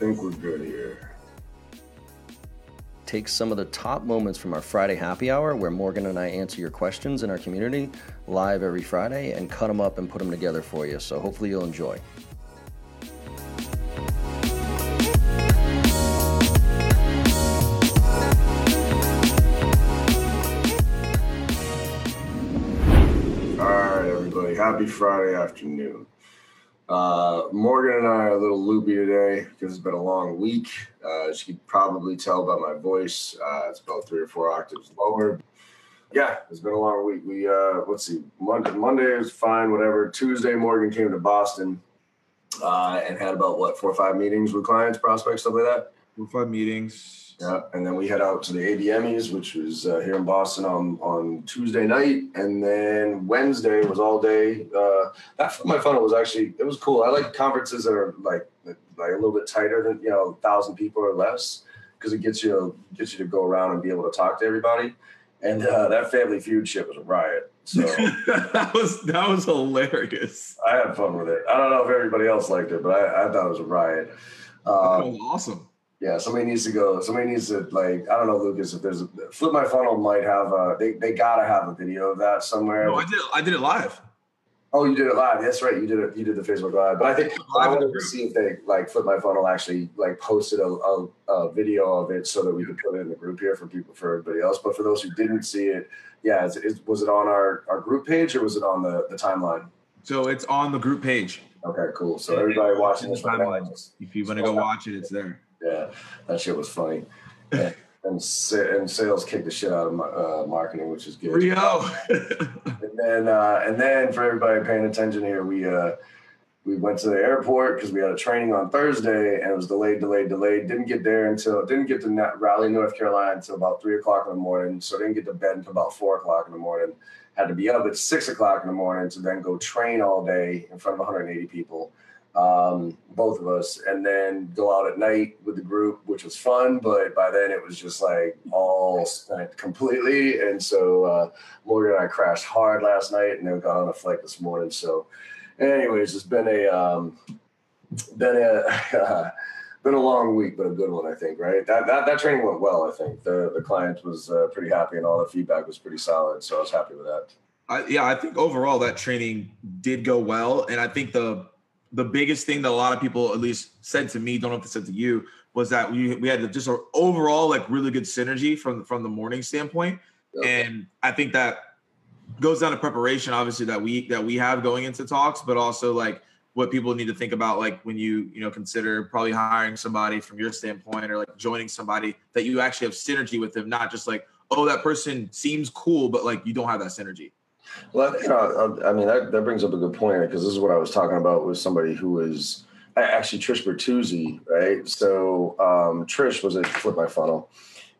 think we're good here. Take some of the top moments from our Friday happy hour where Morgan and I answer your questions in our community live every Friday and cut them up and put them together for you. So hopefully you'll enjoy. All right, everybody. Happy Friday afternoon. Uh, Morgan and I are a little loopy today because it's been a long week. Uh, as you can probably tell by my voice, uh, it's about three or four octaves lower. Yeah, it's been a long week. We uh, let's see, Monday, Monday is fine, whatever. Tuesday, Morgan came to Boston uh, and had about what four or five meetings with clients, prospects, stuff like that. Four or five meetings. Yeah, and then we head out to the ABMies, which was uh, here in Boston on on Tuesday night, and then Wednesday was all day. Uh, that my funnel was actually it was cool. I like conferences that are like like a little bit tighter than you know thousand people or less because it gets you gets you to go around and be able to talk to everybody. And uh, that Family Feud shit was a riot. So that was that was hilarious. I had fun with it. I don't know if everybody else liked it, but I, I thought it was a riot. That Um, was awesome. Yeah, somebody needs to go. Somebody needs to like. I don't know, Lucas. If there's a flip my funnel, might have a. They, they gotta have a video of that somewhere. No, I did. I did it live. oh, you did it live. That's right. You did it. You did the Facebook live. But I think I wanted to see if they like flip my funnel actually like posted a, a, a video of it so that we could put it in the group here for people for everybody else. But for those who didn't see it, yeah, is, is, was it on our our group page or was it on the the timeline? So it's on the group page. Okay, cool. So everybody watching this Timeline. If you want to go uh, watch it, it's there. Yeah, that shit was funny. and, and sa- and sales kicked the shit out of my, uh, marketing, which is good. Rio. And then uh, and then for everybody paying attention here, we uh, we went to the airport because we had a training on Thursday and it was delayed, delayed, delayed. Didn't get there until didn't get to Raleigh, North Carolina until about three o'clock in the morning. So didn't get to bed until about four o'clock in the morning. Had to be up at six o'clock in the morning to then go train all day in front of 180 people, um, both of us, and then go out at night with the group, which was fun. But by then it was just like all spent completely. And so uh, Morgan and I crashed hard last night, and then got on a flight this morning. So, anyways, it's been a um, been a been a long week, but a good one, I think. Right? That that, that training went well. I think the the client was uh, pretty happy, and all the feedback was pretty solid. So I was happy with that. I, yeah, I think overall that training did go well, and I think the the biggest thing that a lot of people at least said to me, don't know if they said to you, was that we we had just an overall like really good synergy from from the morning standpoint, Yep. and I think that goes down to preparation, obviously that we that we have going into talks, but also like what people need to think about, like when you you know consider probably hiring somebody from your standpoint or like joining somebody that you actually have synergy with them, not just like oh that person seems cool, but like you don't have that synergy. Well, you know, I mean, that, that brings up a good point because this is what I was talking about with somebody who was actually Trish Bertuzzi, right? So um, Trish was at Flip My Funnel.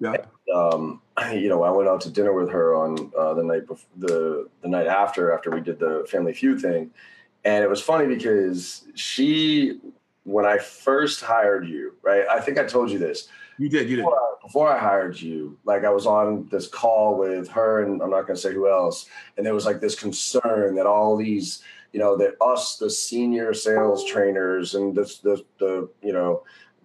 Yeah. Um, you know, I went out to dinner with her on uh, the night before the the night after after we did the Family Feud thing, and it was funny because she, when I first hired you, right? I think I told you this You did, you did. before I, before I hired you, like I was on this call with her and I'm not going to say who else, and there was like this concern that all these, you know, that us, the senior sales trainers and the the, the you know,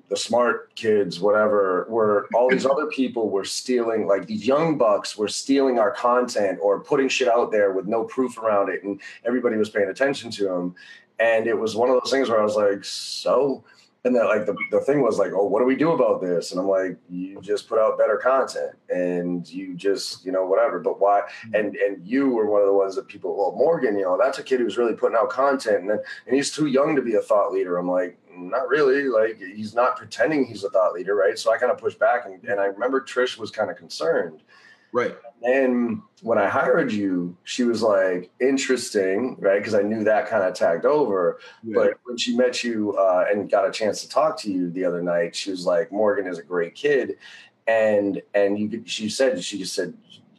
the smart kids, whatever, were all these other people were stealing, like these young bucks were stealing our content or putting shit out there with no proof around it, and everybody was paying attention to them. And it was one of those things where I was like, so and then like the, the thing was like, oh, what do we do about this? And I'm like, you just put out better content and you just, you know, whatever. But why? Hmm. And and you were one of the ones that people, well, Morgan, you know, that's a kid who's really putting out content and then, and he's too young to be a thought leader. I'm like, not really. Like he's not pretending he's a thought leader, right? So I kind of pushed back and, hmm. and I remember Trish was kind of concerned. Right. And when I hired you, she was like, interesting, right? Because I knew that kind of tagged over. But when she met you uh, and got a chance to talk to you the other night, she was like, "Morgan is a great kid," and and you could, she said she just said,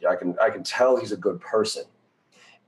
"I can I can tell he's a good person."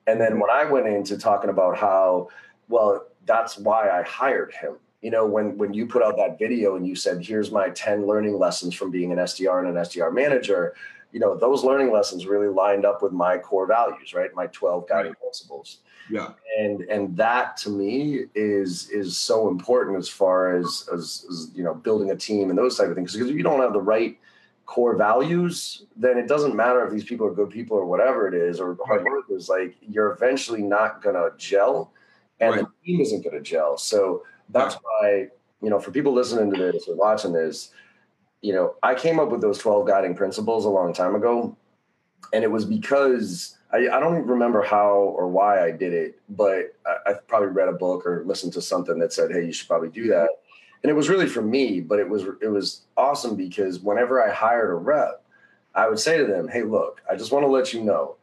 And then when I went into talking about how, well, that's why I hired him, you know, when when you put out that video and you said, "Here's my 10 learning lessons from being an SDR and an SDR manager," you know, those learning lessons really lined up with my core values, right? My 12 guiding right. principles. Yeah. And and that to me is is so important as far as, as as, you know building a team and those type of things. Because if you don't have the right core values, then it doesn't matter if these people are good people or whatever it is, or hard work is like you're eventually not gonna gel and right. the team isn't gonna gel. So that's why, you know, for people listening to this or watching this, you know, I came up with those 12 guiding principles a long time ago. And it was because I, I don't remember how or why I did it, but I, I, probably read a book or listened to something that said, "Hey, you should probably do that." And it was really for me, but it was it was awesome because whenever I hired a rep, I would say to them, "Hey, look, I just want to let you know,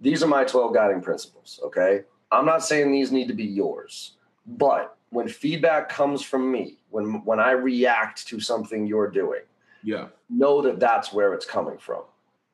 these are my 12 guiding principles. Okay, I'm not saying these need to be yours, but when feedback comes from me, when when I react to something you're doing, yeah, know that that's where it's coming from.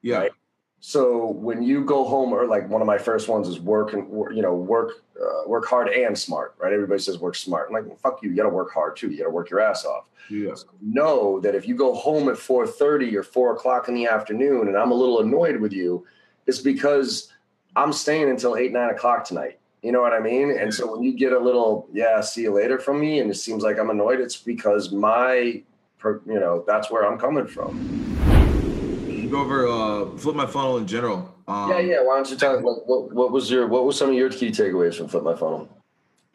Yeah. Right? So when you go home, or like one of my first ones is work and you know work uh, work hard and smart, right? Everybody says work smart. I'm like, well, fuck you. You got to work hard too. You got to work your ass off. Yeah. So know that if you go home at 4:30 or four o'clock in the afternoon, and I'm a little annoyed with you, it's because I'm staying until eight nine o'clock tonight. You know what I mean? And so when you get a little yeah, see you later from me, and it seems like I'm annoyed, it's because my you know that's where I'm coming from go over uh, flip my funnel in general. Um, yeah, yeah. Why don't you talk? What, what, what was your what was some of your key takeaways from flip my funnel?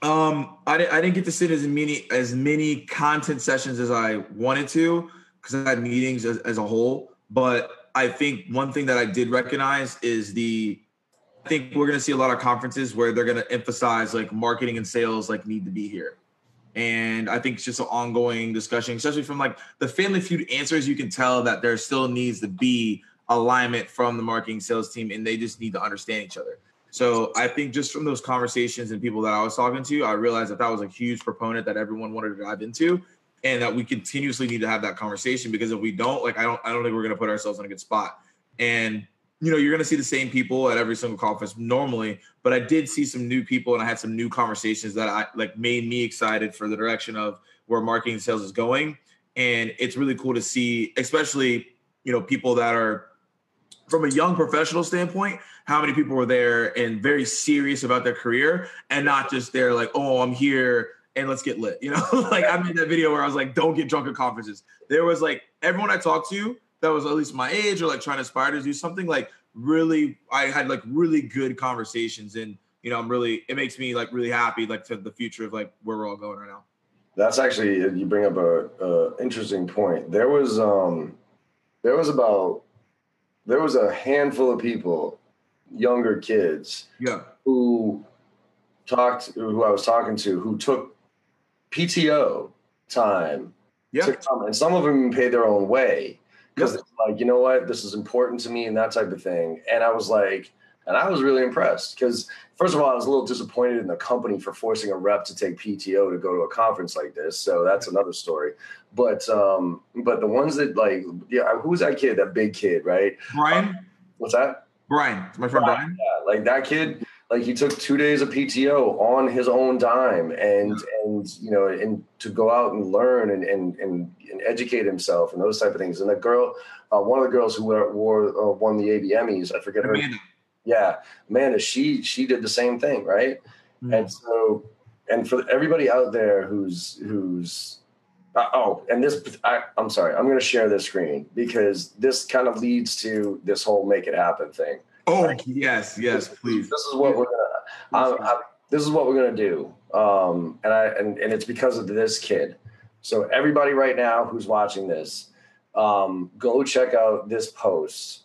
Um, I didn't I didn't get to sit as many as many content sessions as I wanted to because I had meetings as, as a whole. But I think one thing that I did recognize is the I think we're going to see a lot of conferences where they're going to emphasize like marketing and sales like need to be here. And I think it's just an ongoing discussion, especially from like the Family Feud answers. You can tell that there still needs to be alignment from the marketing sales team, and they just need to understand each other. So I think just from those conversations and people that I was talking to, I realized that that was a huge proponent that everyone wanted to dive into, and that we continuously need to have that conversation because if we don't, like, I don't, I don't think we're going to put ourselves in a good spot. And you know, you're going to see the same people at every single conference normally, but I did see some new people and I had some new conversations that I like made me excited for the direction of where marketing sales is going. And it's really cool to see, especially, you know, people that are from a young professional standpoint, how many people were there and very serious about their career and not just there like, oh, I'm here and let's get lit. You know, like I made that video where I was like, don't get drunk at conferences. There was like everyone I talked to that was at least my age or like trying to aspire to do something like really I had like really good conversations and you know I'm really it makes me like really happy like to the future of like where we're all going right now. That's actually you bring up a, a interesting point. There was um there was about there was a handful of people, younger kids, yeah, who talked who I was talking to who took PTO time yeah. to come, and some of them paid their own way because like you know what? This is important to me and that type of thing. And i was like and i was really impressed because first of all i was a little disappointed in the company for forcing a rep to take pto to go to a conference like this. So that's another story. But um but the ones that like yeah who's that kid that big kid right? Brian? Um, what's that? Brian. My friend brian, brian? Yeah, like that kid like he took two days of PTO on his own dime and and you know and to go out and learn and and and, and educate himself and those type of things. And the girl, uh, one of the girls who wore, wore uh, won the ABMies, I forget her. Amanda. Yeah, Amanda. She she did the same thing, right? Mm-hmm. And so and for everybody out there who's who's uh, oh, and this I, I'm sorry, I'm going to share this screen because this kind of leads to this whole make it happen thing. Oh yes, yes, please. This is what we're gonna. I, I, this is what we're gonna do, um, and I and, and it's because of this kid. So everybody right now who's watching this, um, go check out this post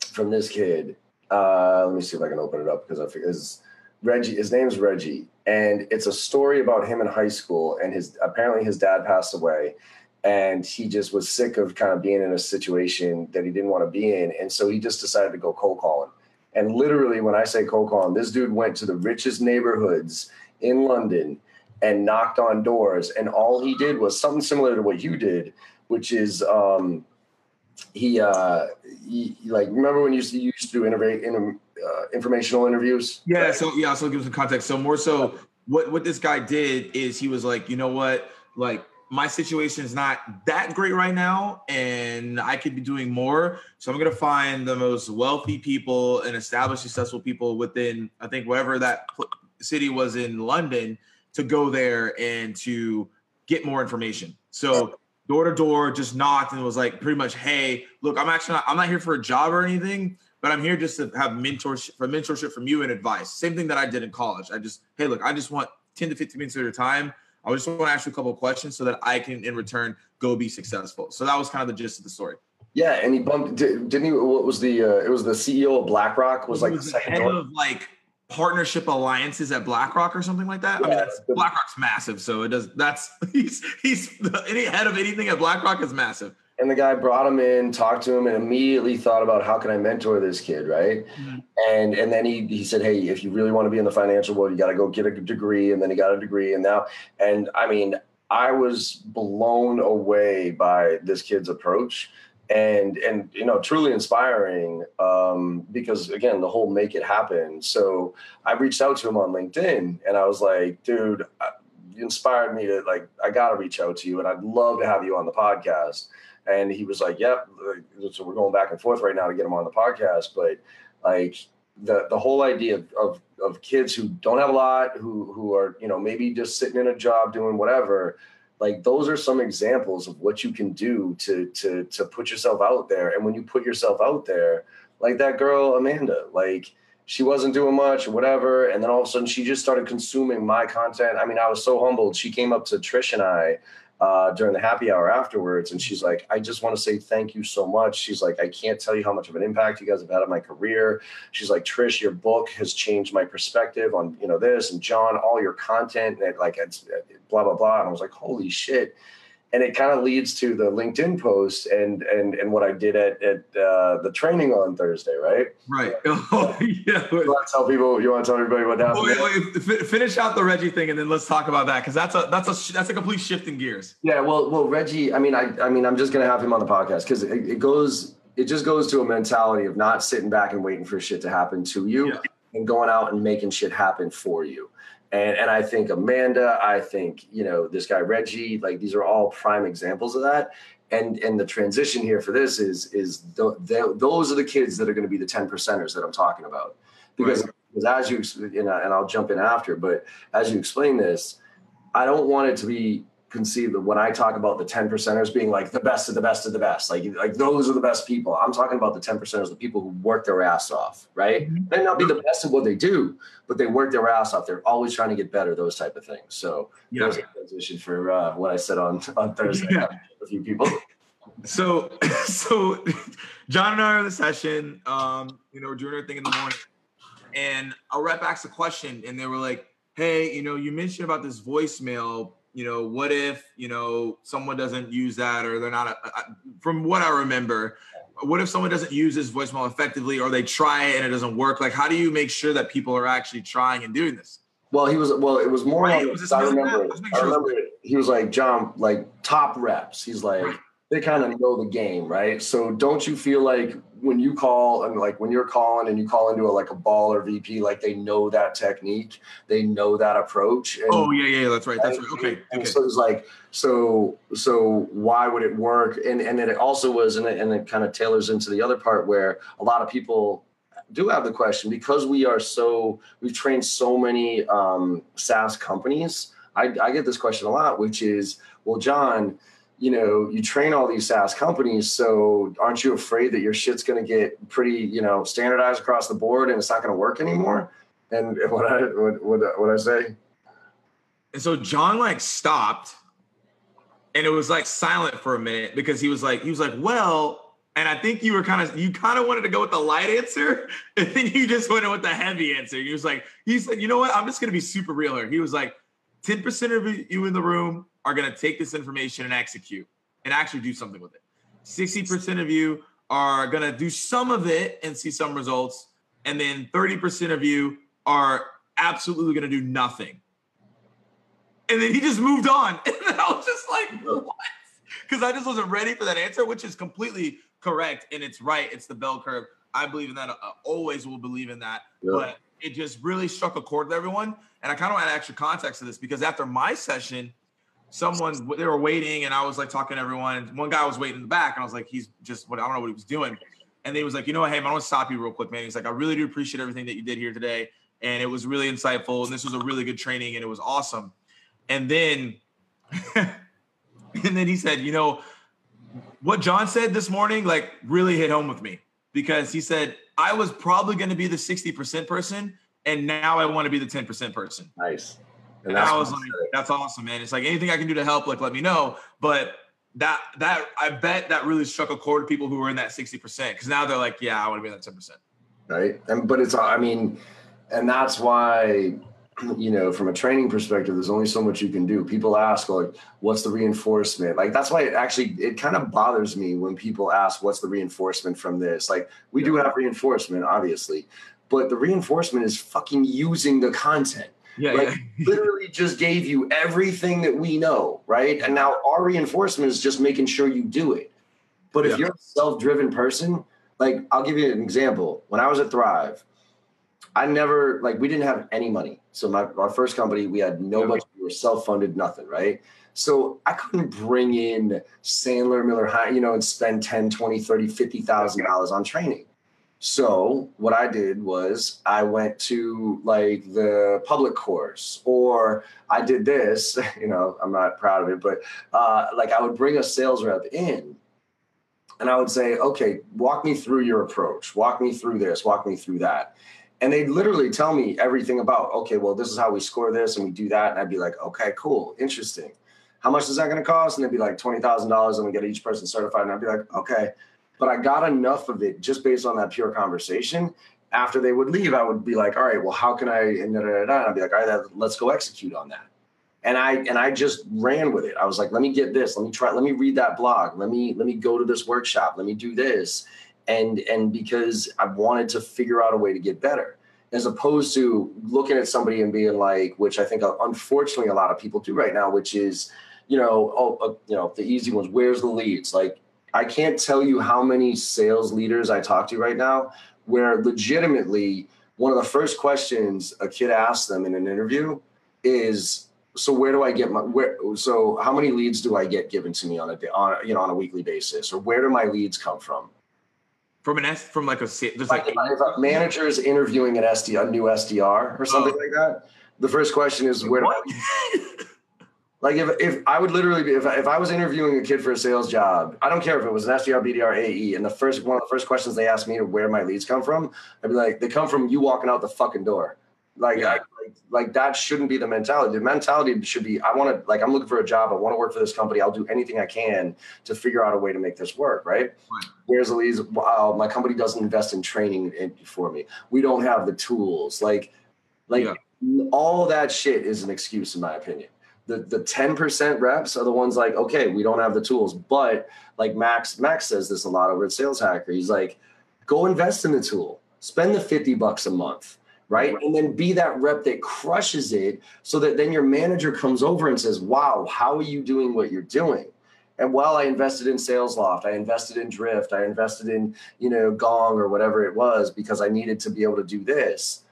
from this kid. Uh, let me see if I can open it up because I figure his Reggie. His name's Reggie, and it's a story about him in high school. And his apparently his dad passed away, and he just was sick of kind of being in a situation that he didn't want to be in and so he just decided to go cold calling. And literally when i say cold calling this dude went to the richest neighborhoods in london and knocked on doors and all he did was something similar to what you did which is um, he, uh, he, like remember when you used to, you used to do innovate in, uh, informational interviews? Yeah right? so yeah so give some context. So more so what what this guy did is he was like, you know what, like my situation is not that great right now and I could be doing more. So I'm going to find the most wealthy people and established successful people within, I think, wherever that city was in London to go there and to get more information. So door to door, just knocked and was like pretty much, hey, look, I'm actually not, I'm not here for a job or anything, but I'm here just to have mentorship for mentorship from you and advice. Same thing that I did in college. I just, hey, look, I just want 10 to 15 minutes of your time I just want to ask you a couple of questions so that I can, in return, go be successful. So that was kind of the gist of the story. Yeah, and he bumped. Didn't he? What was the? Uh, it was the CEO of BlackRock. Was like was the, second head door. of like partnership alliances at BlackRock or something like that. Yeah, I mean, that's, BlackRock's massive, so it does. That's he's he's the, any head of anything at BlackRock is massive. And the guy brought him in, talked to him, and immediately thought about how can I mentor this kid, right? Mm-hmm. And and then he he said, hey, if you really want to be in the financial world, you got to go get a degree. And then he got a degree, and now and I mean, I was blown away by this kid's approach. And and you know truly inspiring um, because again the whole make it happen. So I reached out to him on LinkedIn and I was like, dude, you inspired me to like I got to reach out to you and I'd love to have you on the podcast and he was like, "Yep." So we're going back and forth right now to get him on the podcast. But like the the whole idea of, of kids who don't have a lot, who who are you know maybe just sitting in a job doing whatever, like those are some examples of what you can do to to to put yourself out there. And when you put yourself out there, like that girl Amanda, like she wasn't doing much or whatever. And then all of a sudden she just started consuming my content. I mean, I was so humbled. She came up to Trish and I uh, during the happy hour afterwards. And she's like, I just want to say thank you so much. She's like, I can't tell you how much of an impact you guys have had on my career. She's like, Trish, your book has changed my perspective on, you know, this and John, all your content and like, it's blah, blah, blah. And I was like, holy shit and it kind of leads to the LinkedIn post and and and what I did at at uh, the training on Thursday, right? Right. Oh, yeah. You want to tell people? You want to tell everybody what happened? Wait, wait, finish out the Reggie thing, and then let's talk about that because that's a that's a that's a complete shift in gears. Yeah. Well, well, Reggie. I mean, I I mean, I'm just gonna have him on the podcast because it, it, goes. It just goes to a mentality of not sitting back and waiting for shit to happen to you, yeah. and going out and making shit happen for you. And and I think Amanda, I think you know this guy Reggie, like these are all prime examples of that. And and the transition here for this is is the, the, those are the kids that are going to be the ten percenters that I'm talking about because right. because as you you know, and I'll jump in after, but as you explain this, I don't want it to be conceive that when I talk about the 10 percenters being like the best of the best of the best, like like those are the best people. I'm talking about the 10 percenters, the people who work their ass off, right? Mm-hmm. They may not be the best at what they do, but they work their ass off. They're always trying to get better, those type of things. So yeah. that was a transition for uh, what I said on on Thursday. Yeah. A few people. So so John and I are in the session. Um, you know, we're doing our thing in the morning. And a rep asked a question and they were like, Hey, you know, you mentioned about this voicemail you know, what if, you know, someone doesn't use that or they're not, a, a, from what I remember, what if someone doesn't use this voicemail effectively or they try it and it doesn't work? Like, how do you make sure that people are actually trying and doing this? Well, he was, well, it was more, right, like, was I remember, I remember he was like, John, like top reps. He's like, right they kind of know the game, right? So don't you feel like when you call and like when you're calling and you call into a like a ball or VP, like they know that technique, they know that approach. And, oh yeah, yeah, that's right, that's right. Okay, and okay. so it's like so so why would it work? And and then it also was and it, and it kind of tailors into the other part where a lot of people do have the question because we are so we've trained so many um, SaaS companies. I, I get this question a lot, which is, well, John you know, you train all these SaaS companies. So aren't you afraid that your shit's going to get pretty, you know, standardized across the board and it's not going to work anymore? And what I what what, what I say? And so John like stopped, and it was like silent for a minute because he was like he was like, well, and I think you were kind of you kind of wanted to go with the light answer, and then you just went in with the heavy answer. He was like, he said, you know what? I'm just going to be super real here. He was like, 10% of you in the room are going to take this information and execute and actually do something with it. 60% of you are going to do some of it and see some results. And then 30% of you are absolutely going to do nothing. And then he just moved on. And I was just like, what? Because I just wasn't ready for that answer, which is completely correct. And it's right. It's the bell curve. I believe in that. I always will believe in that. Yeah. But it just really struck a chord with everyone. And I kind of want to add extra context to this because after my session, someone they were waiting and I was like talking to everyone. One guy was waiting in the back, and I was like, he's just what I don't know what he was doing. And he was like, you know what, hey, man, I want to stop you real quick, man. He's like, I really do appreciate everything that you did here today. And it was really insightful. And this was a really good training and it was awesome. And then and then he said, you know, what John said this morning, like really hit home with me because he said, I was probably going to be the 60% person. And now I want to be the 10% person. Nice. And, and I was like, that's awesome, man. It's like anything I can do to help, like let me know. But that that I bet that really struck a chord with people who were in that 60% because now they're like, yeah, I want to be in that 10%. Right. And but it's I mean, and that's why you know, from a training perspective, there's only so much you can do. People ask, like, what's the reinforcement? Like, that's why it actually it kind of bothers me when people ask, what's the reinforcement from this? Like, we yeah. do have reinforcement, obviously, but the reinforcement is fucking using the content. Yeah, like, yeah. literally just gave you everything that we know, right? And now our reinforcement is just making sure you do it. But if yeah. you're a self-driven person, like I'll give you an example. When I was at Thrive, I never like we didn't have any money. So my our first company, we had no budget. We were self-funded, nothing, right? So I couldn't bring in Sandler Miller Heiman, you know, and spend 10, 20, 30, 50,000 dollars on training. So what I did was I went to like the public course, or I did this. You know, I'm not proud of it, but uh, like I would bring a sales rep in, and I would say, "Okay, walk me through your approach. Walk me through this. Walk me through that." And they'd literally tell me everything about, okay, well, this is how we score this, and we do that, and I'd be like, "Okay, cool, interesting." How much is that going to cost? And they'd be like twenty thousand dollars, and we get each person certified. And I'd be like, "Okay." But I got enough of it just based on that pure conversation. After they would leave, I would be like, all right, well, how can I? And, da, da, da, and I'd be like, all right, let's go execute on that. And I and I just ran with it. I was like, let me get this. Let me try. Let me read that blog. Let me let me go to this workshop. Let me do this. And and because I wanted to figure out a way to get better, as opposed to looking at somebody and being like, which I think unfortunately a lot of people do right now, which is, you know, oh, uh, you know, the easy ones. Where's the leads? Like I can't tell you how many sales leaders I talk to right now where legitimately one of the first questions a kid asks them in an interview is so where do I get my where so how many leads do I get given to me on a day on you know on a weekly basis or where do my leads come from? From an S from like a there's like, like if a manager is interviewing an SD a new SDR or something oh. like that. The first question is where do I Like if, if I would literally be if I, if I was interviewing a kid for a sales job, I don't care if it was an SDR, BDR, AE, and the first one of the first questions they asked me to where my leads come from, I'd be like, they come from you walking out the fucking door. Like, yeah. I, like, like that shouldn't be the mentality. The mentality should be, I want to like, I'm looking for a job. I want to work for this company. I'll do anything I can to figure out a way to make this work. Right? right. Where's the leads? Wow, my company doesn't invest in training in, for me. We don't have the tools. Like, like yeah. all that shit is an excuse in my opinion the the 10% reps are the ones like okay we don't have the tools. But like max max says this a lot over at sales hacker. He's like go invest in the tool. Spend the 50 bucks a month right. And then be that rep that crushes it so that then your manager comes over and says wow how are you doing what you're doing? And while I invested in SalesLoft, I invested in Drift, I invested in, you know, Gong or whatever it was because I needed to be able to do this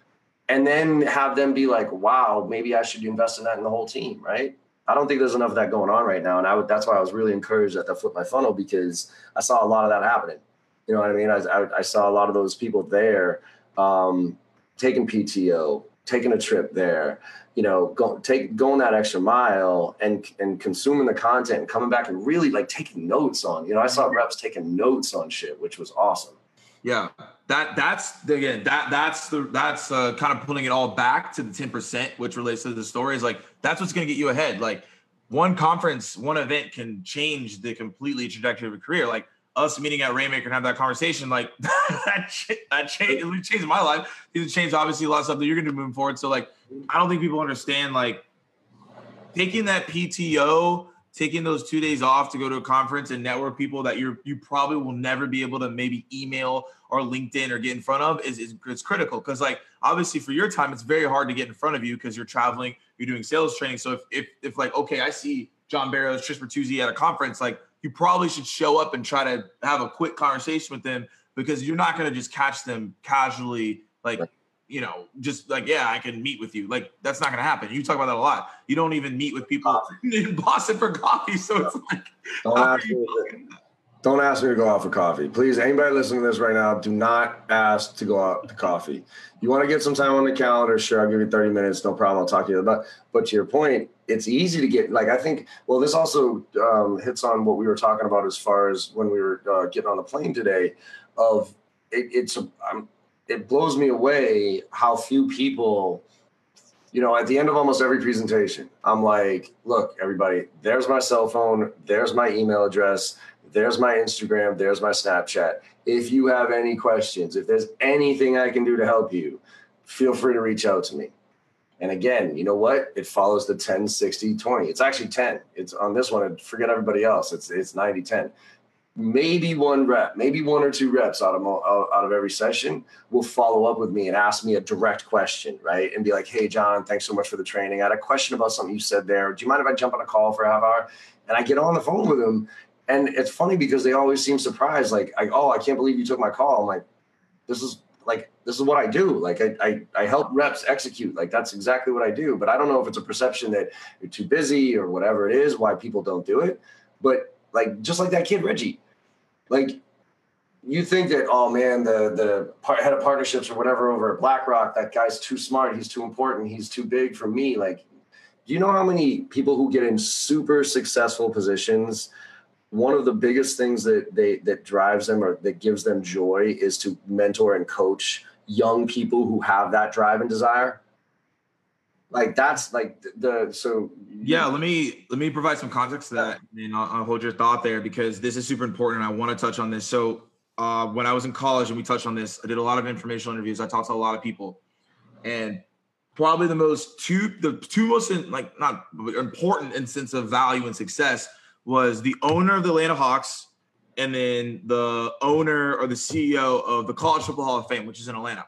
and then have them be like, wow, maybe I should invest in that in the whole team, right? I don't think there's enough of that going on right now. And I would, that's why I was really encouraged at the Flip My Funnel because I saw a lot of that happening. You know what I mean? I, I, I saw a lot of those people there um, taking PTO, taking a trip there, you know, go, take going that extra mile and and consuming the content and coming back and really like taking notes on. You know, I saw reps taking notes on shit, which was awesome. Yeah, that that's again that that's the that's uh, kind of pulling it all back to the ten percent, which relates to the story. Is like that's what's going to get you ahead. Like one conference, one event can change the completely trajectory of a career. Like us meeting at Rainmaker and have that conversation, like that that changed changed my life. It changed obviously a lot of stuff that you're going to do moving forward. So like I don't think people understand like taking that PTO taking those two days off to go to a conference and network people that you're you probably will never be able to maybe email or LinkedIn or get in front of is is, is critical. Because like obviously for your time it's very hard to get in front of you because you're traveling you're doing sales training. So if if if like okay I see John Barrows Trish Bertuzzi at a conference like you probably should show up and try to have a quick conversation with them because you're not going to just catch them casually like you know, just like, yeah, I can meet with you. Like, that's not going to happen. You talk about that a lot. You don't even meet with people in Boston for coffee. So it's like, don't ask, me, don't ask me to go out for coffee. Please, anybody listening to this right now, do not ask to go out to coffee. You want to get some time on the calendar? Sure, I'll give you 30 minutes. No problem. I'll talk to you about. But to your point, it's easy to get. Like I think. Well, this also um, hits on what we were talking about as far as when we were uh, getting on the plane today. Of it, it's a, um, it blows me away how few people you know at the end of almost every presentation i'm like look everybody there's my cell phone there's my email address there's my instagram there's my snapchat. If you have any questions if there's anything i can do to help you feel free to reach out to me. And again you know what? It follows the 10 60 20 it's actually 10 it's on this one forget everybody else. It's it's 90 10 maybe one rep, maybe one or two reps out of out of every session will follow up with me and ask me a direct question, right? And be like, "Hey, John, thanks so much for the training. I had a question about something you said there. Do you mind if I jump on a call for a half hour?" And I get on the phone with them, and it's funny because they always seem surprised, like, "Oh, I can't believe you took my call." I'm like, "This is like this is what I do. Like I, I, I help reps execute. Like that's exactly what I do. But I don't know if it's a perception that you're too busy or whatever it is why people don't do it. But like just like that kid Reggie, like you think that oh man the the head of partnerships or whatever over at BlackRock that guy's too smart he's too important he's too big for me. Like do you know how many people who get in super successful positions? One of the biggest things that they that drives them or that gives them joy is to mentor and coach young people who have that drive and desire like that's like the so yeah let me let me provide some context to that and I'll, I'll, hold your thought there because this is super important and i want to touch on this. So uh, when i was in college and we touched on this i did a lot of informational interviews. I talked to a lot of people. And probably the most two the two most in, like not important instance of value and success was the owner of the atlanta hawks and then the owner or the ceo of the college football hall of fame which is in atlanta.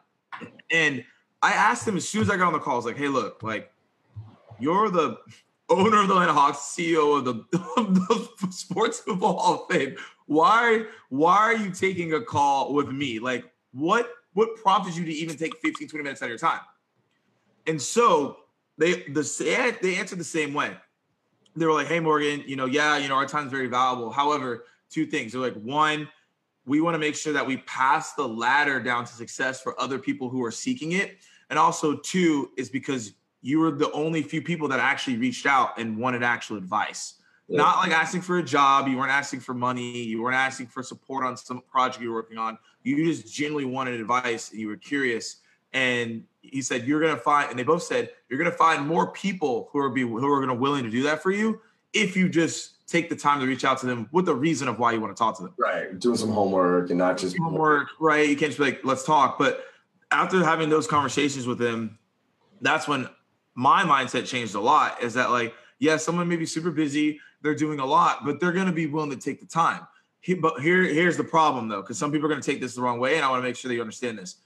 And I asked him as soon as I got on the call, I was like, hey, look, like you're the owner of the Atlanta Hawks, CEO of the, of the Sports Football Hall of Fame. Why, why are you taking a call with me? Like, what what prompted you to even take 15, 20 minutes out of your time? And so they the they answered the same way. They were like, hey Morgan, you know, yeah, you know, our time's very valuable. However, two things. They're like, one, we want to make sure that we pass the ladder down to success for other people who are seeking it. And also, two, is because you were the only few people that actually reached out and wanted actual advice. Yeah. Not like asking for a job. You weren't asking for money. You weren't asking for support on some project you were working on. You just genuinely wanted advice. And you were curious. And he said, You're gonna find, and they both said, You're gonna find more people who are be who are gonna willing to do that for you if you just take the time to reach out to them with the reason of why you want to talk to them. Right. Doing some homework and not just homework, right? You can't just be like, let's talk. But after having those conversations with them, that's when my mindset changed a lot. Is that like, yeah, someone may be super busy, they're doing a lot, but they're going to be willing to take the time. He, but here, here's the problem though, because some people are going to take this the wrong way, and I want to make sure that you understand this,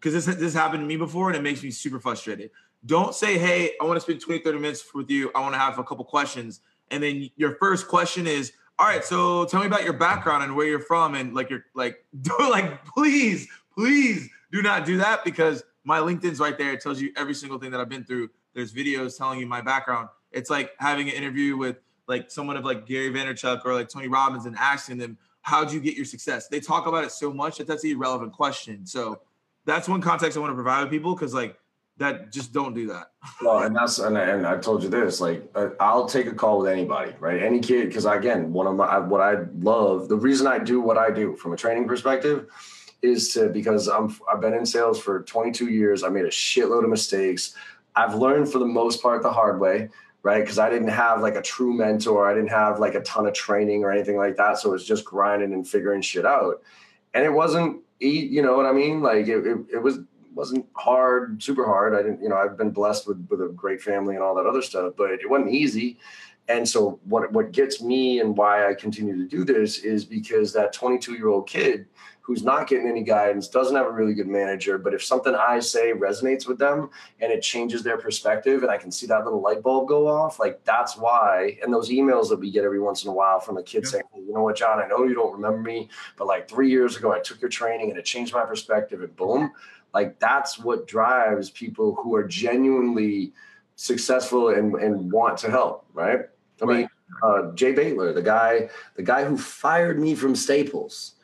because this this happened to me before, and it makes me super frustrated. Don't say, hey, I want to spend 20, 30 minutes with you. I want to have a couple questions. And then your first question is, all right, so tell me about your background and where you're from. And like, you're like, like, please, please do not do that because my LinkedIn's right there. It tells you every single thing that I've been through. There's videos telling you my background. It's like having an interview with like someone of like Gary Vaynerchuk or like Tony Robbins and asking them, how'd you get your success? They talk about it so much that that's an irrelevant question. So that's one context I want to provide with people because like that just don't do that. well, and that's and, and I told you this, like uh, I'll take a call with anybody, right? Any kid, because again, one of my what I love, the reason I do what I do from a training perspective is to because I'm I've been in sales for 22 years. I made a shitload of mistakes. I've learned for the most part the hard way, right? Because I didn't have like a true mentor. I didn't have like a ton of training or anything like that. So it was just grinding and figuring shit out. And it wasn't, you know what I mean? Like it, it, it was wasn't hard, super hard. I didn't, you know, I've been blessed with with a great family and all that other stuff, but it wasn't easy. And so what what gets me and why I continue to do this is because that 22 year old kid who's not getting any guidance, doesn't have a really good manager, but if something I say resonates with them and it changes their perspective and I can see that little light bulb go off, like that's why. And those emails that we get every once in a while from a kid yeah. saying, you know what, John, I know you don't remember me, but like three years ago, I took your training and it changed my perspective and boom. Like that's what drives people who are genuinely successful and, and want to help, right? I right. mean, uh, Jay Baitler, the guy, the guy who fired me from Staples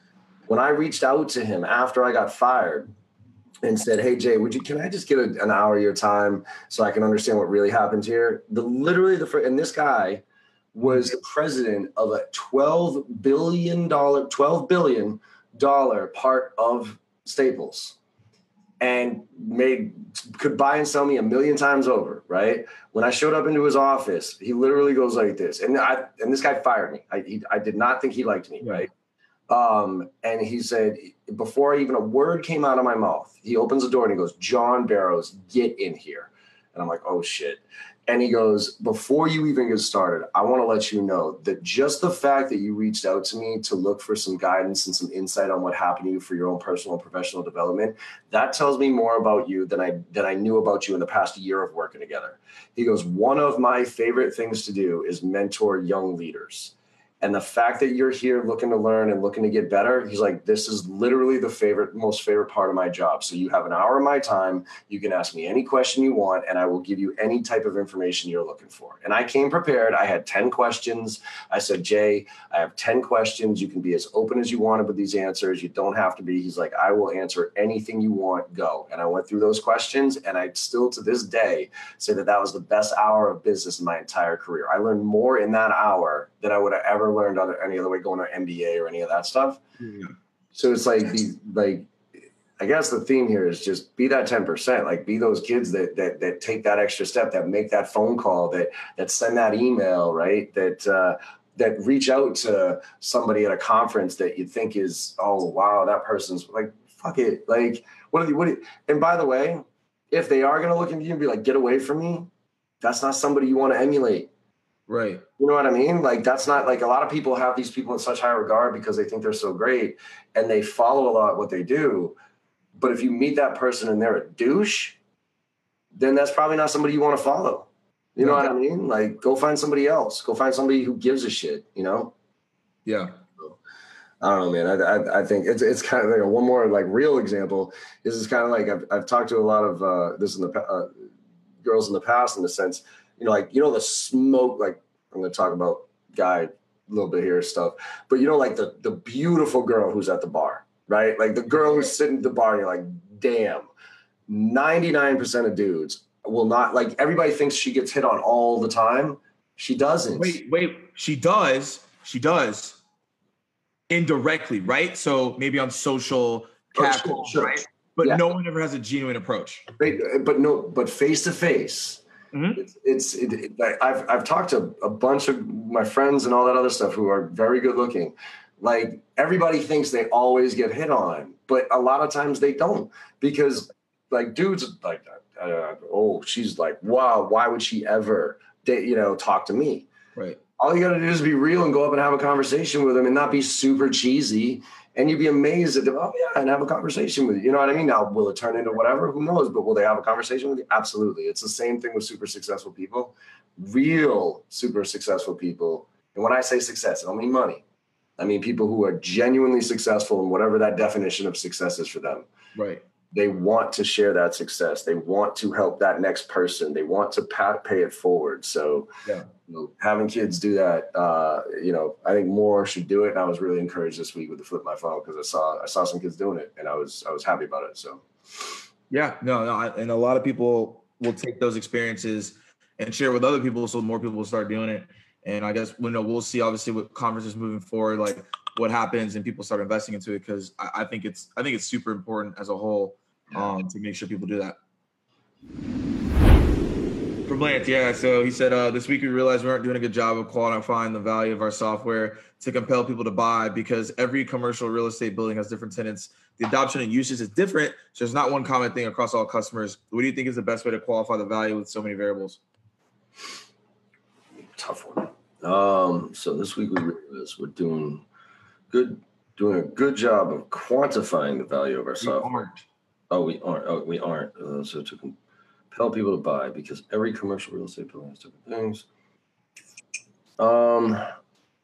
when I reached out to him after I got fired and said, "Hey Jay, would you can I just get a, an hour of your time so I can understand what really happened here?" The literally the and this guy was the president of a 12 billion dollar 12 billion dollar part of Staples and made could buy and sell me a million times over, right? When I showed up into his office, he literally goes like this, and I and this guy fired me. I he, I did not think he liked me, right? Um, and he said, before even a word came out of my mouth, he opens the door and he goes, John Barrows, get in here. And I'm like, oh shit. And he goes, Before you even get started, I want to let you know that just the fact that you reached out to me to look for some guidance and some insight on what happened to you for your own personal and professional development, that tells me more about you than I than I knew about you in the past year of working together. He goes, One of my favorite things to do is mentor young leaders. And the fact that you're here looking to learn and looking to get better, he's like, this is literally the favorite, most favorite part of my job. So you have an hour of my time. You can ask me any question you want, and I will give you any type of information you're looking for. And I came prepared. I had 10 questions. I said, Jay, I have 10 questions. You can be as open as you want with these answers. You don't have to be. He's like, I will answer anything you want. Go. And I went through those questions, and I still to this day say that that was the best hour of business in my entire career. I learned more in that hour than I would have ever learned other any other way going to MBA or any of that stuff. Yeah. So it's like the like I guess the theme here is just be that 10%, like be those kids that that that take that extra step, that make that phone call, that that send that email, right? That uh that reach out to somebody at a conference that you think is, oh wow, that person's like, fuck it. Like, what are you what are you, and by the way, if they are gonna look at you and be like, get away from me, that's not somebody you want to emulate. Right. You know what I mean? Like that's not like a lot of people have these people in such high regard because they think they're so great and they follow a lot what they do. But if you meet that person and they're a douche, then that's probably not somebody you want to follow. You know what I mean? Like go find somebody else. Go find somebody who gives a shit, you know? Yeah. I don't know, man. I, I, I, think it's it's kind of like a, one more like real example. This is kind of like I've, I've talked to a lot of uh, this in the uh, girls in the past in the sense you know, like you know the smoke. Like I'm going to talk about guy a little bit here stuff, but you know, like the the beautiful girl who's at the bar, right? Like the girl who's sitting at the bar, and you're like, damn. 99% of dudes will not like everybody thinks she gets hit on all the time. She doesn't. Wait, wait, she does. She does indirectly, right? So maybe on social capital, oh, sure, right? But yeah. no one ever has a genuine approach. But no, but face to face, Mm-hmm. It's, it's it, it, I've I've talked to a bunch of my friends and all that other stuff who are very good looking. Like everybody thinks they always get hit on, but a lot of times they don't because like dudes like uh, oh she's like wow why would she ever date, you know talk to me right all you got to do is be real and go up and have a conversation with them and not be super cheesy and you'd be amazed at them. Oh yeah, and have a conversation with you. You know what I mean? Now, will it turn into whatever? Who knows? But will they have a conversation with you? Absolutely. It's the same thing with super successful people, real super successful people. And when I say success, I don't mean money. I mean people who are genuinely successful in whatever that definition of success is for them. Right they want to share that success. They want to help that next person. They want to pay it forward. So, yeah. you know, having kids do that, uh, you know, I think more should do it. And I was really encouraged this week with the flip my phone because I saw I saw some kids doing it, and I was I was happy about it. So, yeah, no, no, and a lot of people will take those experiences and share with other people, so more people will start doing it. And I guess you know we'll see obviously with conferences moving forward, like what happens and people start investing into it because I, I think it's I think it's super important as a whole um, to make sure people do that. From Lance, yeah. So he said, uh, this week we realized we aren't doing a good job of quantifying the value of our software to compel people to buy because every commercial real estate building has different tenants. The adoption and usage is different. So there's not one common thing across all customers. What do you think is the best way to qualify the value with so many variables? Tough one. Um, so this week we realized we're doing good, doing a good job of quantifying the value of our We software. aren't. Oh, we aren't. Oh, we aren't. Uh, so to compel people to buy because every commercial real estate building has different things. Um,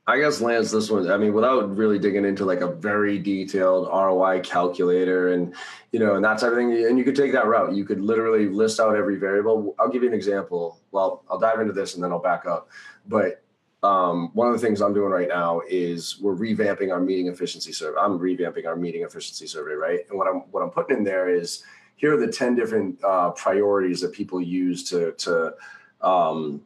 I guess Lance, this one. I mean, without really digging into like a very detailed ROI calculator and you know and that type of thing, and you could take that route. You could literally list out every variable. I'll give you an example. Well, I'll dive into this and then I'll back up. But um, one of the things I'm doing right now is we're revamping our meeting efficiency survey. I'm revamping our meeting efficiency survey, right? And what I'm what I'm putting in there is here are the 10 different uh, priorities that people use to to um,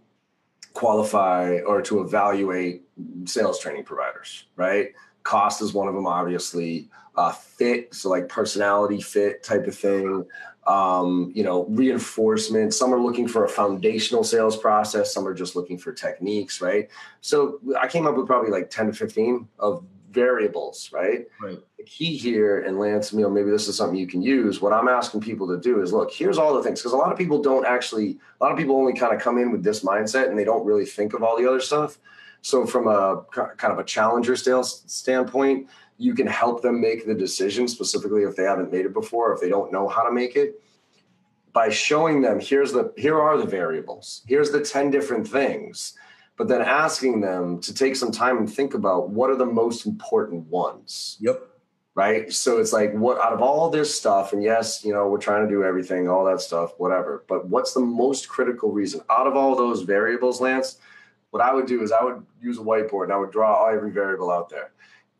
qualify or to evaluate sales training providers, right? Cost is one of them, obviously. Uh, fit, so like personality fit type of thing. Um, you know, reinforcement. Some are looking for a foundational sales process. Some are just looking for techniques, right? So I came up with probably like 10 to 15 of variables, right? Right. The key here, and Lance, you know, maybe this is something you can use. What I'm asking people to do is look, here's all the things, because a lot of people don't actually, a lot of people only kind of come in with this mindset and they don't really think of all the other stuff. So, from a kind of a challenger sales standpoint, you can help them make the decision specifically if they haven't made it before, if they don't know how to make it. By showing them here's the here are the variables here's the 10 different things but then asking them to take some time and think about what are the most important ones. Yep. right? So it's like what out of all this stuff and yes you know we're trying to do everything all that stuff whatever but what's the most critical reason? Out of all those variables lance what i would do is i would use a whiteboard and i would draw every variable out there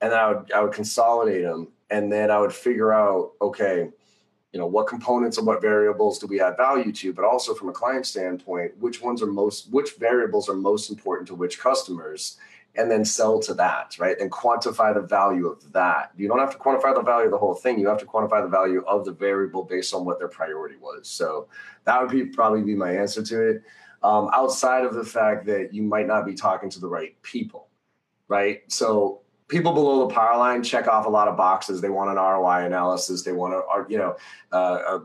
and then i would i would consolidate them and then i would figure out okay you know what components of what variables do we add value to but also from a client standpoint which ones are most which variables are most important to which customers and then sell to that right? And quantify the value of that. You don't have to quantify the value of the whole thing. You have to quantify the value of the variable based on what their priority was. So that would be probably be my answer to it. Um, outside of the fact that you might not be talking to the right people right? So people below the power line check off a lot of boxes. They want an ROI analysis. They want a you know uh,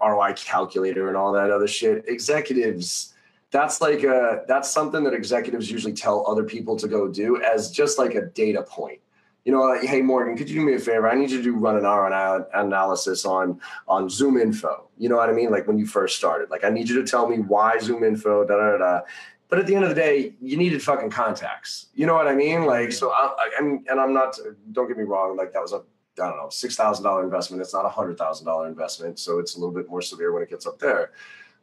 a ROI calculator and all that other shit. Executives, that's like a that's something that executives usually tell other people to go do as just like a data point. You know, like, hey Morgan, could you do me a favor? I need you to run an ROI analysis on on Zoom Info. You know what I mean? Like when you first started. Like I need you to tell me why Zoom Info. Da da da. But at the end of the day, you needed fucking contacts. You know what I mean? Like, so I, I'm, and I'm not. Don't get me wrong. Like that was a, I don't know, six thousand dollar investment. It's not a hundred thousand dollar investment, so it's a little bit more severe when it gets up there.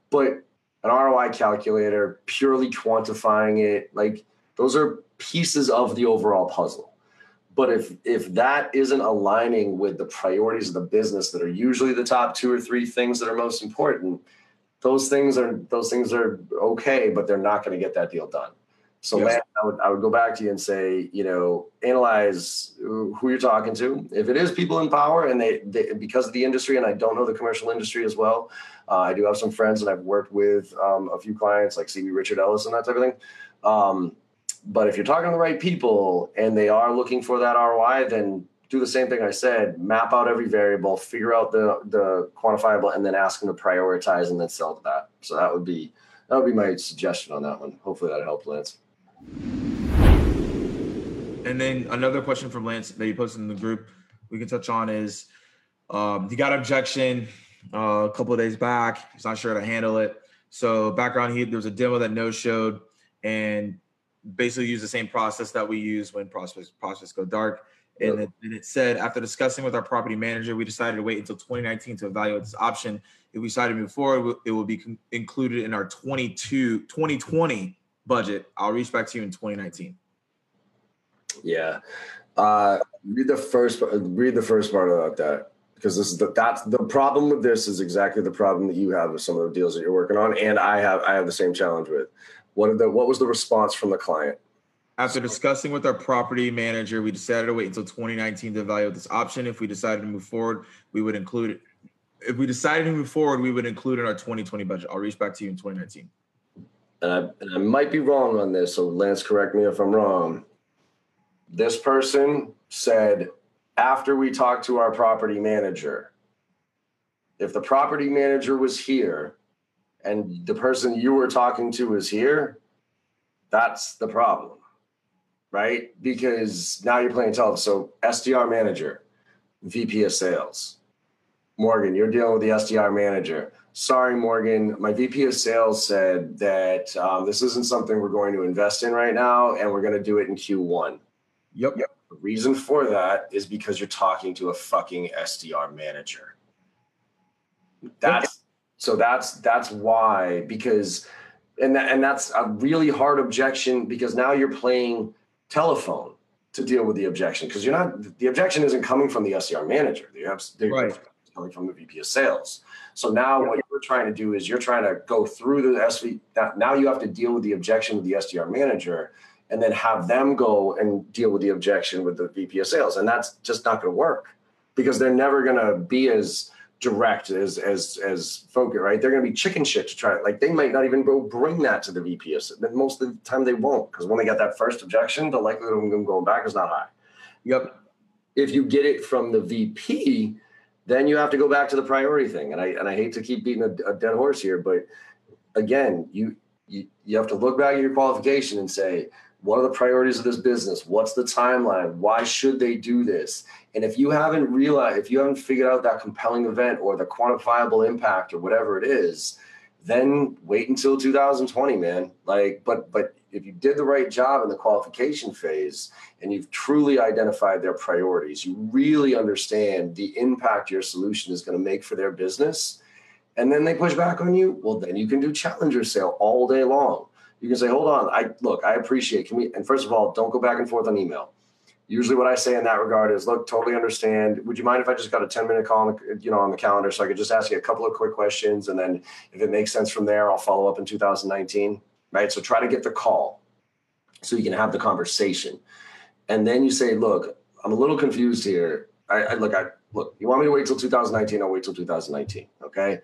But an ROI calculator, purely quantifying it, like those are pieces of the overall puzzle. But if if that isn't aligning with the priorities of the business that are usually the top two or three things that are most important, those things are those things are okay, but they're not going to get that deal done. So Yes. Lance, I would I would go back to you and say, you know, analyze who you're talking to. If it is people in power and they, they because of the industry, and I don't know the commercial industry as well, uh, I do have some friends and I've worked with um, a few clients like CB Richard Ellis and that type of thing. Um, but if you're talking to the right people and they are looking for that ROI, then do the same thing I said, map out every variable, figure out the the quantifiable, and then ask them to prioritize and then sell to that. So that would be that would be my suggestion on that one. Hopefully that helped, Lance. And then another question from Lance that you posted in the group we can touch on is um, he got objection uh, a couple of days back. He's not sure how to handle it. So background, heat, there was a demo that no showed and basically used the same process that we use when prospects prospects go dark. And, it, and it said after discussing with our property manager, we decided to wait until 2019 to evaluate this option. If we decide to move forward, it will be con- included in our 22 2020 budget. I'll reach back to you in 2019. Yeah. Uh, read the first read the first part about that because this is the that's the problem with this is exactly the problem that you have with some of the deals that you're working on, and I have I have the same challenge with. What are the what was the response from the client? After discussing with our property manager, we decided to wait until 2019 to evaluate this option. If we decided to move forward, we would include it. If we decided to move forward, we would include in our 2020 budget. I'll reach back to you in 2019. and I, and I might be wrong on this, so Lance, correct me if I'm wrong. This person said after we talked to our property manager, if the property manager was here and the person you were talking to is here, that's the problem. Right? Because now you're playing telephone. So SDR manager, VP of sales. Morgan, you're dealing with the SDR manager. Sorry, Morgan, my VP of sales said that um, this isn't something we're going to invest in right now, and we're going to do it in Q1. Yep. Yep. The reason for that is because you're talking to a fucking SDR manager. That's so that's that's why because and that, and that's a really hard objection because now you're playing telephone to deal with the objection because you're not the objection isn't coming from the SDR manager. They're Right. coming from the VP of sales. So now what you're trying to do is you're trying to go through the SV. Now, now you have to deal with the objection with the SDR manager and then have them go and deal with the objection with the VP of sales. And that's just not going to work because they're never going to be as direct as as as focus, right? They're going to be chicken shit to try. it. Like they might not even go bring that to the VP. most of the time they won't because when they get that first objection, the likelihood of them going back is not high. Yep. If you get it from the VP, then you have to go back to the priority thing. And I and I hate to keep beating a, a dead horse here, but again, you you you have to look back at your qualification and say, what are the priorities of this business? What's the timeline? Why should they do this? And if you haven't realized, if you haven't figured out that compelling event or the quantifiable impact or whatever it is, then wait until 2020, man. Like, but but if you did the right job in the qualification phase and you've truly identified their priorities, you really understand the impact your solution is going to make for their business, and then they push back on you, well, then you can do challenger sale all day long. You can say, hold on, I look, I appreciate. Can we? And first of all, don't go back and forth on email. Usually, what I say in that regard is, look, totally understand. Would you mind if I just got a ten minute call, the, you know, on the calendar, so I could just ask you a couple of quick questions, and then if it makes sense from there, I'll follow up in 2019. Right. So try to get the call, so you can have the conversation, and then you say, look, I'm a little confused here. I, I look, I look. You want me to wait till 2019? I'll wait till 2019. Okay.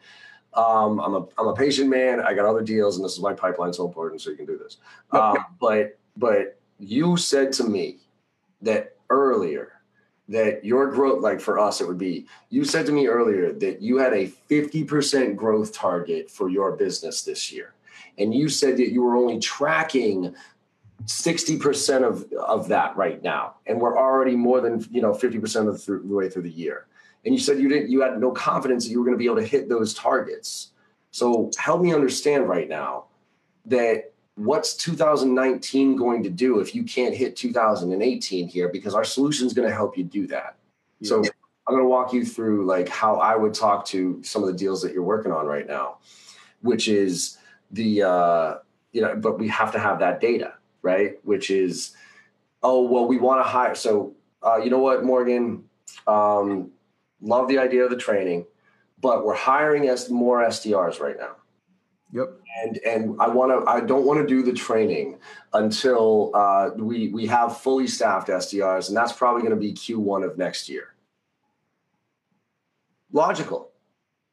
Um, I'm a I'm a patient man. I got other deals, and this is my pipeline so important. So you can do this. Um, but but you said to me that earlier that your growth, like for us, it would be. You said to me earlier that you had a 50% growth target for your business this year, and you said that you were only tracking 60% of of that right now, and we're already more than you know 50% of the, through, the way through the year and you said you didn't you had no confidence that you were going to be able to hit those targets. So help me understand right now that what's 2019 going to do if you can't hit 2018 here? Because our solution is going to help you do that. So i'm going to walk you through like how i would talk to some of the deals that you're working on right now which is the uh you know but we have to have that data right? Which is oh well we want to hire so uh, you know what morgan? Um, love the idea of the training, but we're hiring as more SDRs right now. Yep. And and I want to I don't want to do the training until uh, we we have fully staffed SDRs, and that's probably going to be Q1 of next year. Logical,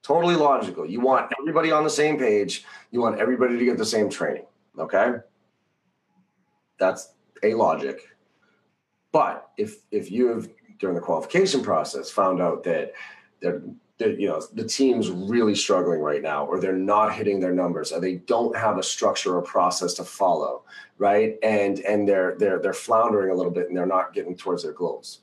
totally logical. You want everybody on the same page. You want everybody to get the same training. Okay, that's a logic. But if if you have during the qualification process found out that they're, you know the team's really struggling right now or they're not hitting their numbers or they don't have a structure or process to follow right? And and they're they're they're floundering a little bit and they're not getting towards their goals.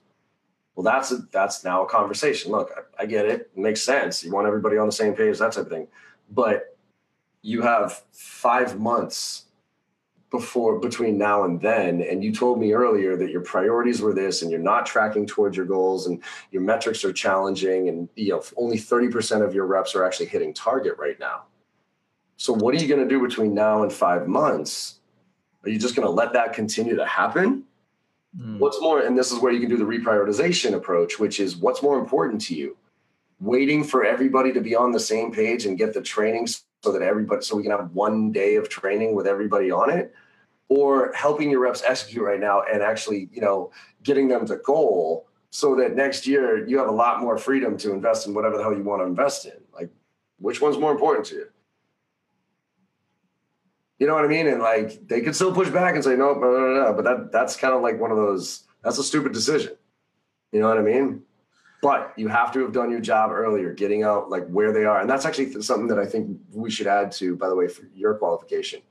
Well that's a, that's now a conversation. Look I, I get it. it makes sense. You want everybody on the same page that type of thing. But you have five months before between now and then. And you told me earlier that your priorities were this and you're not tracking towards your goals and your metrics are challenging and you know only 30% of your reps are actually hitting target right now. So what are you going to do between now and five months? Are you just going to let that continue to happen? Mm. what's more and this is where you can do the reprioritization approach which is what's more important to you? Waiting for everybody to be on the same page and get the training so that everybody so we can have one day of training with everybody on it or helping your reps execute right now and actually you know getting them to goal so that next year you have a lot more freedom to invest in whatever the hell you want to invest in. Like which one's more important to you? You know what i mean? And like they could still push back and say no, no, no, no but that that's kind of like one of those that's a stupid decision. You know what i mean? But you have to have done your job earlier getting out like where they are. And that's actually something that i think we should add to by the way for your qualification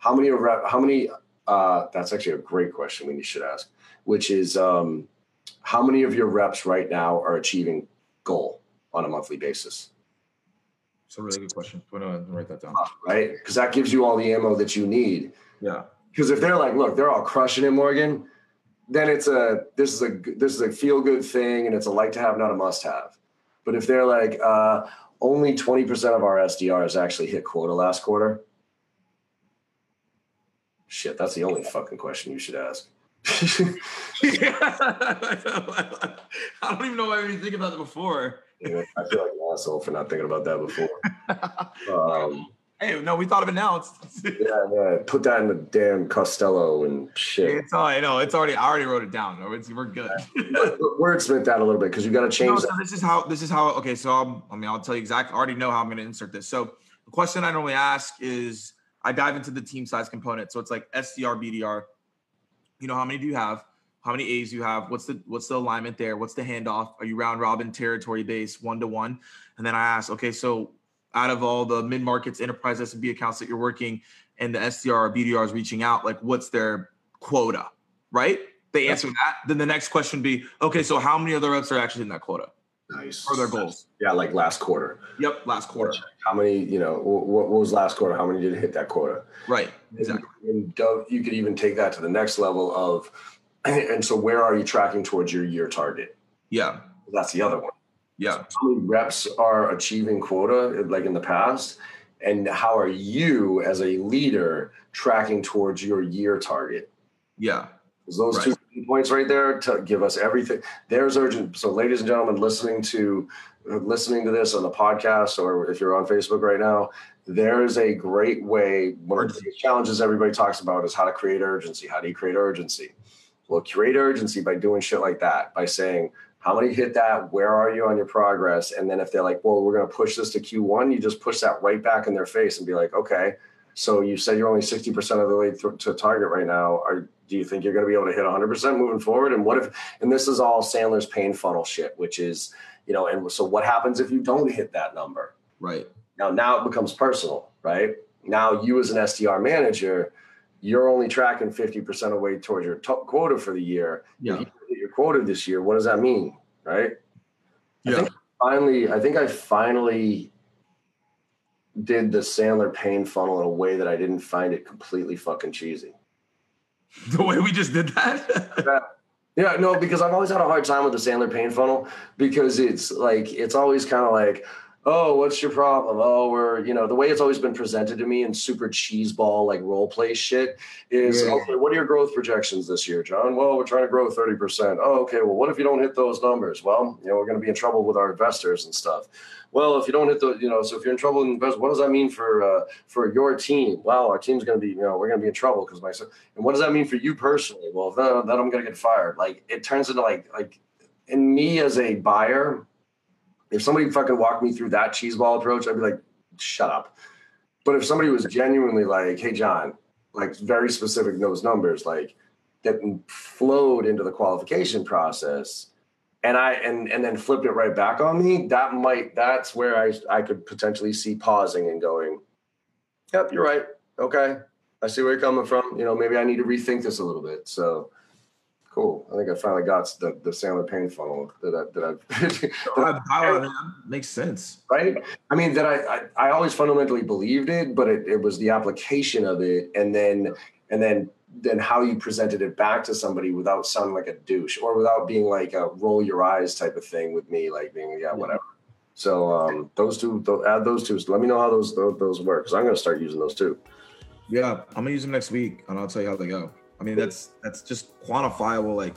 how many how many Uh, that's actually a great question we should ask, which is um, how many of your reps right now are achieving goal on a monthly basis? It's a really good question. I'm gonna write that down. Right, because that gives you all the ammo that you need. Yeah. Because if they're like, look, they're all crushing it, Morgan, then it's a this is a this is a feel good thing, and it's a like to have, not a must have. But if they're like, uh, only twenty percent of our SDRs actually hit quota last quarter. Shit, that's the only fucking question you should ask. yeah. I don't even know why I didn't think about that before. Yeah, I feel like an asshole for not thinking about that before. Um, hey, no, we thought of it now. Yeah, yeah. Put that in the damn Costello and shit. it's all I know. It's already. I already wrote it down. It's, we're good. Wordsmith that a little bit because you got to No, change so this is how. This is how. Okay, so I'm, I mean, I'll tell you exactly. I already know how I'm going to insert this. So the question I normally ask is, I dive into the team size component. So it's like SDR, BDR. You know, how many do you have? How many A's you have? What's the what's the alignment there? What's the handoff? Are you round robin, territory based, one to one? And then I ask, okay, so out of all the mid markets, enterprise SMB accounts that you're working, and the SDR or BDR is reaching out, like what's their quota? Right? They answer that. Then the next question would be, okay, so how many of the reps are actually in that quota Nice. or their goals? Yeah, like last quarter. Yep, last quarter. How many? You know, what, what was last quarter? How many did hit that quota? Right. Exactly. And do- you could even take that to the next level of, and so where are you tracking towards your year target? Yeah. That's the other one. Yeah. How many reps are achieving quota like in the past? And how are you as a leader tracking towards your year target? Yeah. 'Cause those Right. two points right there to give us everything. There's urgent. So, ladies and gentlemen, listening to listening to this on the podcast, or if you're on Facebook right now, there is a great way. One of the challenges everybody talks about is how to create urgency. How do you create urgency? Well, create urgency by doing shit like that. By saying, how many hit that? Where are you on your progress? And then if they're like, well, we're going to push this to Q1, you just push that right back in their face and be like, okay, so you said you're only 60% of the way th- to target right now. Are, do you think you're going to be able to hit 100% moving forward? And what if, and this is all Sandler's pain funnel shit, which is, you know, and so what happens if you don't hit that number? Right. Now, now it becomes personal, right? Now you as an SDR manager, you're only tracking 50% of the way towards your to- quota for the year. Yeah. If you hit your quota this year, what does that mean? Right? I Yeah. think finally, I think I finally did the Sandler pain funnel in a way that I didn't find it completely fucking cheesy. The way we just did that. Yeah, no, because I've always had a hard time with the Sandler pain funnel because it's like it's always kind of like, oh, what's your problem? Oh, we're you know the way it's always been presented to me in super cheeseball like role play shit is Yeah. okay. What are your growth projections this year, John? Well, we're trying to grow thirty percent. Oh, okay. Well, what if you don't hit those numbers? Well, you know we're going to be in trouble with our investors and stuff. Well, if you don't hit the, you know, so if you're in trouble with investors, what does that mean for uh, for your team? Well, our team's going to be, you know, we're going to be in trouble because my and what does that mean for you personally? Well, then, then I'm going to get fired. Like it turns into like like in me as a buyer, if somebody fucking walked me through that cheeseball approach, I'd be like, shut up. But if somebody was genuinely like, hey John, like very specific those numbers, like that flowed into the qualification process, and I and and then flipped it right back on me, that might that's where I I could potentially see pausing and going, yep, you're right. Okay. I see where you're coming from. You know, maybe I need to rethink this a little bit. So cool. I think I finally got the, the Sandler pain funnel that I, that I've Uh, power, man. Makes sense. right. I mean, that I, I, I always fundamentally believed it, but it, it was the application of it. And then, and then, then how you presented it back to somebody without sounding like a douche or without being like a roll your eyes type of thing with me, like being, yeah, whatever. So um, those two, th- add those two. Let me know how those those, those work because I'm going to start using those too. Yeah, I'm gonna use them next week, and I'll tell you how they go. I mean, that's that's just quantifiable, like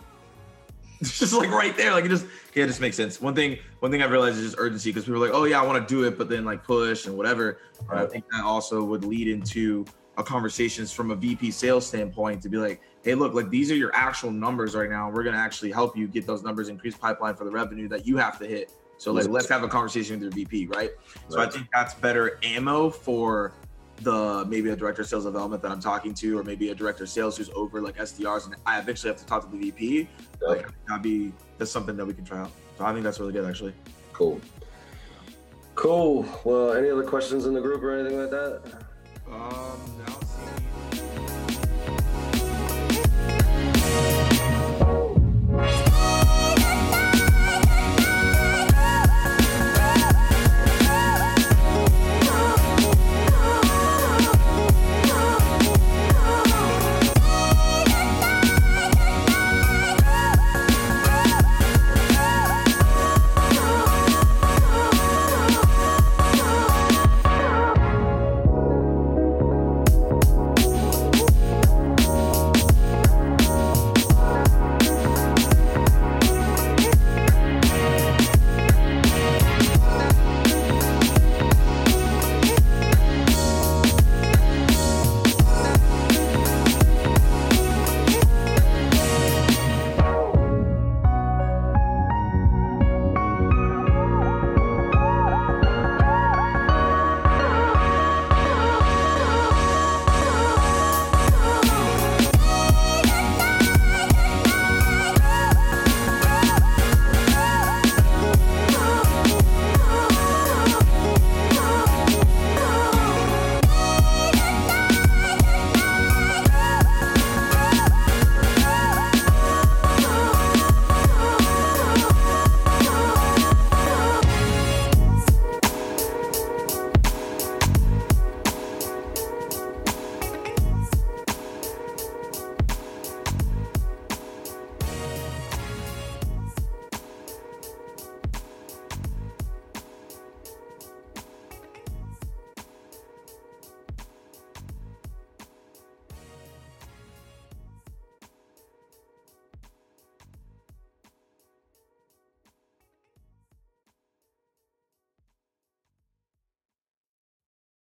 it's just like right there, like it just yeah, it just makes sense. One thing, one thing I've realized is just urgency because people are like, oh yeah, I want to do it, but then like push and whatever. And I think that also would lead into a conversations from a VP sales standpoint to be like, hey, look, like these are your actual numbers right now. We're gonna actually help you get those numbers, increase pipeline for the revenue that you have to hit. So like, let's have a conversation with your VP, right? So I think that's better ammo for the maybe a director of sales development that I'm talking to, or maybe a director of sales who's over like SDRs, and I eventually have to talk to the VP. Yeah. Like that'd be that's something that we can try out. So I think that's really good, actually. Cool. Cool. Well, any other questions in the group or anything like that? Um, no.